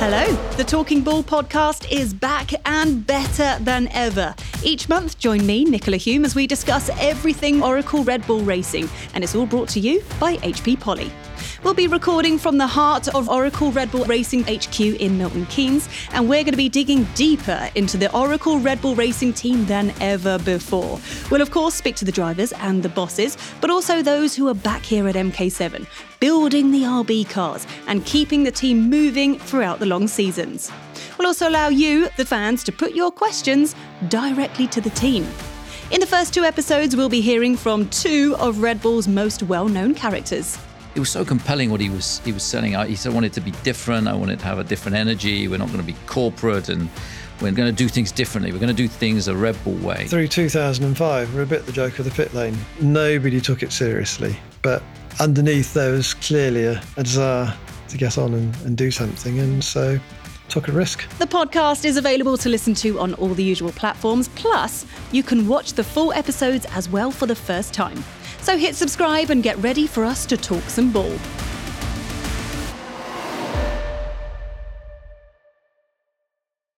Hello, the Talking Bull podcast is back and better than ever. Each month, join me, Nicola Hume, as we discuss everything Oracle Red Bull Racing, and it's all brought to you by HP Poly. We'll be recording from the heart of Oracle Red Bull Racing HQ in Milton Keynes, and we're going to be digging deeper into the Oracle Red Bull Racing team than ever before. We'll, of course, speak to the drivers and the bosses, but also those who are back here at MK7, building the RB cars and keeping the team moving throughout the long seasons. We'll also allow you, the fans, to put your questions directly to the team. In the first two episodes, we'll be hearing from two of Red Bull's most well known characters it was so compelling what he was he was selling. He said I wanted to be different. I wanted to have a different energy. We're not going to be corporate and we're going to do things differently. We're going to do things the Red Bull way. Through 2005, we're a bit the joke of the pit lane. Nobody took it seriously, but underneath there was clearly a, a desire to get on and, and do something, and so took a risk. The podcast is available to listen to on all the usual platforms. Plus, you can watch the full episodes as well for the first time. So hit subscribe and get ready for us to talk some ball.